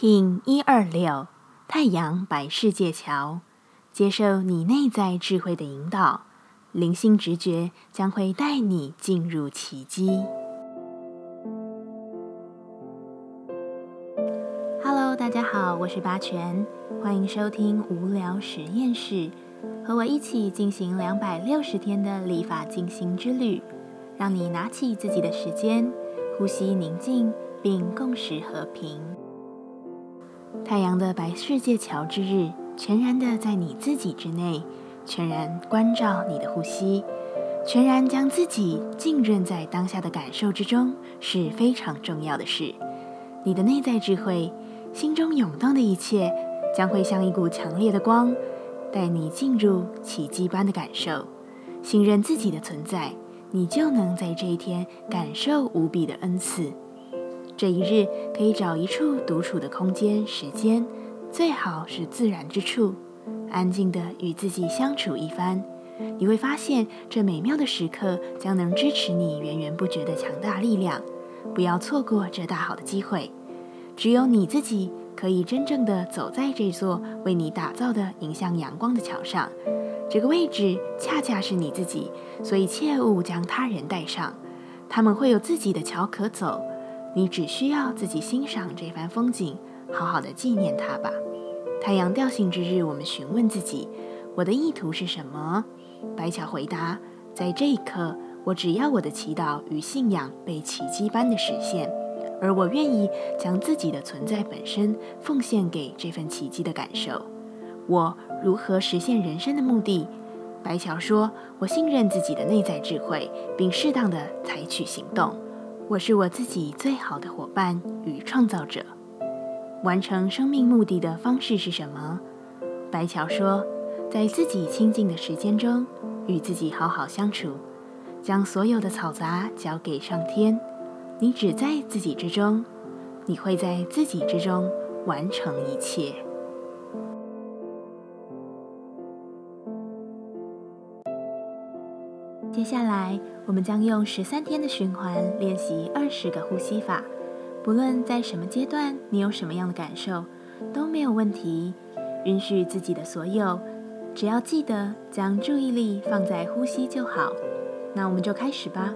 King 一二六太阳白世界桥，接受你内在智慧的引导，灵性直觉将会带你进入奇迹。Hello，大家好，我是八全，欢迎收听无聊实验室，和我一起进行两百六十天的立法进行之旅，让你拿起自己的时间，呼吸宁静，并共识和平。太阳的白世界桥之日，全然的在你自己之内，全然关照你的呼吸，全然将自己浸润在当下的感受之中，是非常重要的事。你的内在智慧，心中涌动的一切，将会像一股强烈的光，带你进入奇迹般的感受。信任自己的存在，你就能在这一天感受无比的恩赐。这一日可以找一处独处的空间、时间，最好是自然之处，安静的与自己相处一番。你会发现，这美妙的时刻将能支持你源源不绝的强大力量。不要错过这大好的机会，只有你自己可以真正的走在这座为你打造的迎向阳光的桥上。这个位置恰恰是你自己，所以切勿将他人带上，他们会有自己的桥可走。你只需要自己欣赏这番风景，好好的纪念它吧。太阳掉星之日，我们询问自己：我的意图是什么？白巧回答：在这一刻，我只要我的祈祷与信仰被奇迹般的实现，而我愿意将自己的存在本身奉献给这份奇迹的感受。我如何实现人生的目的？白巧说：我信任自己的内在智慧，并适当的采取行动。我是我自己最好的伙伴与创造者。完成生命目的的方式是什么？白乔说，在自己清静的时间中，与自己好好相处，将所有的嘈杂交给上天。你只在自己之中，你会在自己之中完成一切。接下来。我们将用十三天的循环练习二十个呼吸法，不论在什么阶段，你有什么样的感受都没有问题。允许自己的所有，只要记得将注意力放在呼吸就好。那我们就开始吧。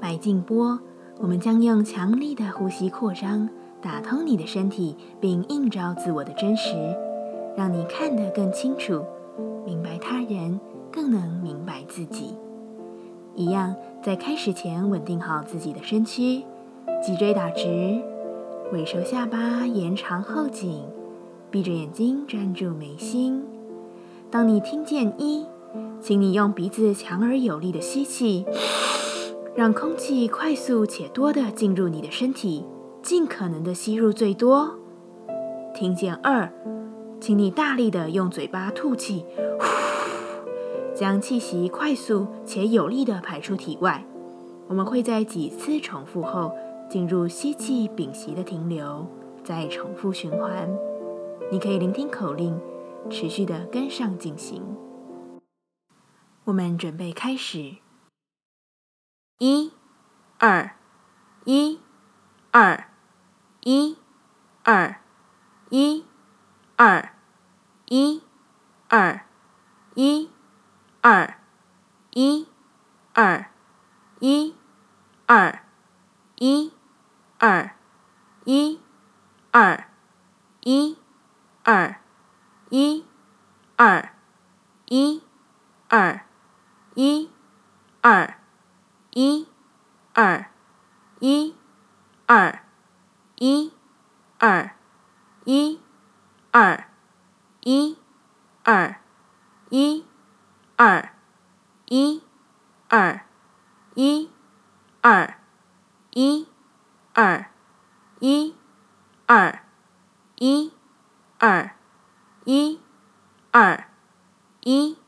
白静波，我们将用强力的呼吸扩张，打通你的身体，并映照自我的真实，让你看得更清楚，明白他人，更能明白自己。一样，在开始前稳定好自己的身躯，脊椎打直，尾收下巴，延长后颈，闭着眼睛专注眉心。当你听见一，请你用鼻子强而有力的吸气，让空气快速且多的进入你的身体，尽可能的吸入最多。听见二，请你大力的用嘴巴吐气。将气息快速且有力地排出体外。我们会在几次重复后进入吸气屏息的停留，再重复循环。你可以聆听口令，持续地跟上进行。我们准备开始。一、二、一、二、一、二、一、二、一、二、一。二，一，二，一，二，一，二，一，二，一，二，一，二，一，二，一，二，一，二，一，二，一，二，一，二，一，二，一。二，一，二，一，二，一，二，一，二，一，二，一，二，一，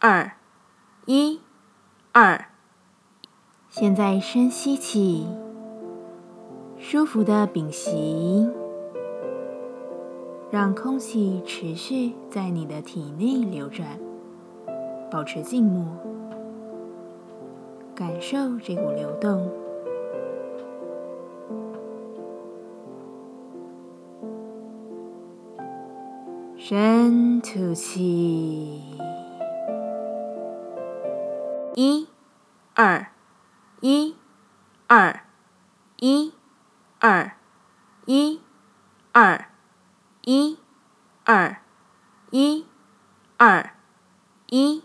二，一，二。现在深吸气，舒服的屏息，让空气持续在你的体内流转。保持静默，感受这股流动。深吐气，一、二、一、二、一、二、一、二、一、二、一、二、一、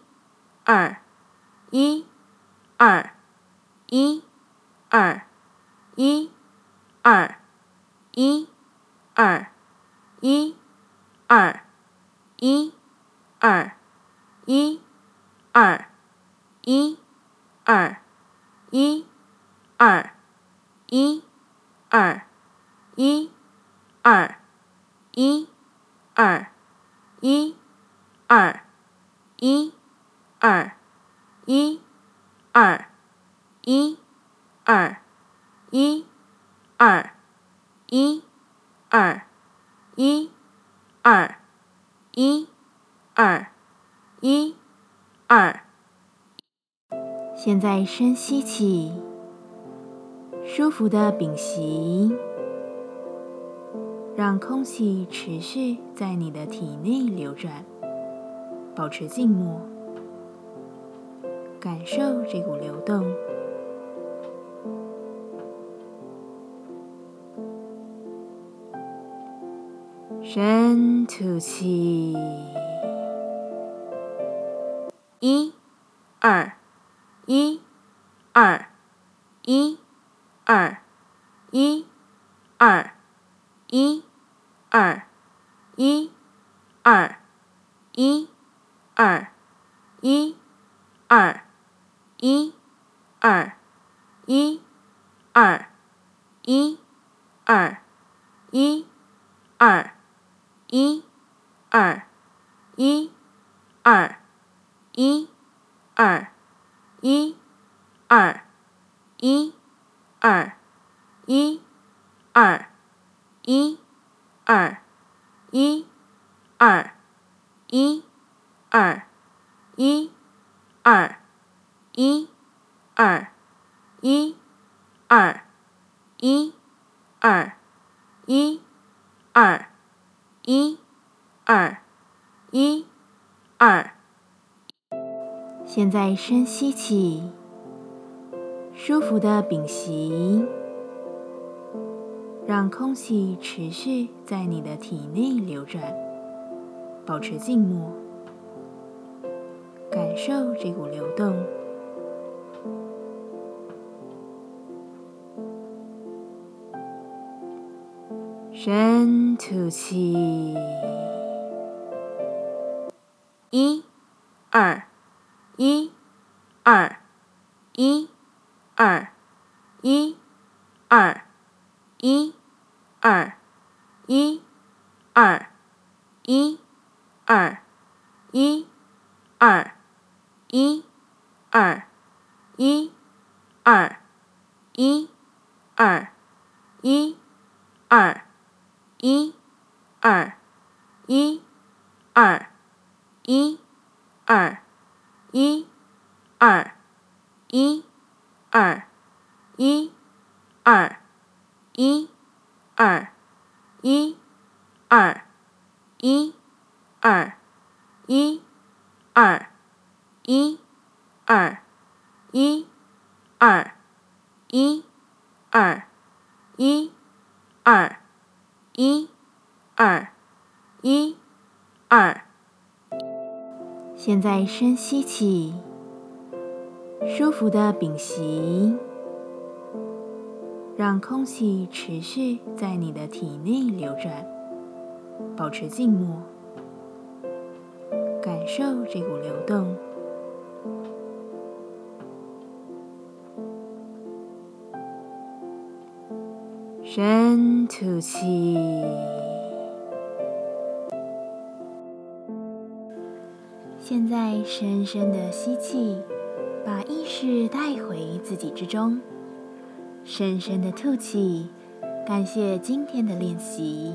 二、一、二、一、二、一、二、一、二、一、二。一、二、一、二、一、二、一、二、一、二、一、二、一、二、一、二、一、二、一、二、一、二、一、二、一、二、一、二。一、二、一、二。现在深吸气，舒服的屏息，让空气持续在你的体内流转，保持静默，感受这股流动，深吐气，一、二、一、二、一、二、一、二、一、二、一、二、一、二、一、二。一、二、一、二、一、二、一、二。一、二、一、二、一、二、一、二、一、二、一、二、一、二、一、二、一、二、一、二、一、二、一、二、一、二、一、二。一、二、一、二。现在深吸气，舒服的屏息，让空气持续在你的体内流转，保持静默，感受这股流动。深吐气，一、二、一、二、一、二、一、二、一、二、一、二、一、二、一、二、一、二、一、二、一、二、一、二。一、二、一、二、一、二、一、二、一、二、一、二、一、二、一、二、一、二、一、二、一、二、一、二、一、二、一、二。一、二、一、二。现在深吸气，舒服的屏息，让空气持续在你的体内流转，保持静默，感受这股流动。深吐气，现在深深的吸气，把意识带回自己之中。深深的吐气，感谢今天的练习。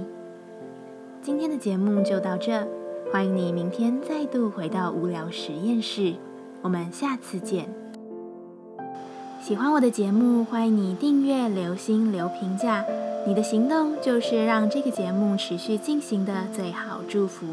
今天的节目就到这，欢迎你明天再度回到无聊实验室。我们下次见。喜欢我的节目，欢迎你订阅、留心、留评价。你的行动就是让这个节目持续进行的最好祝福。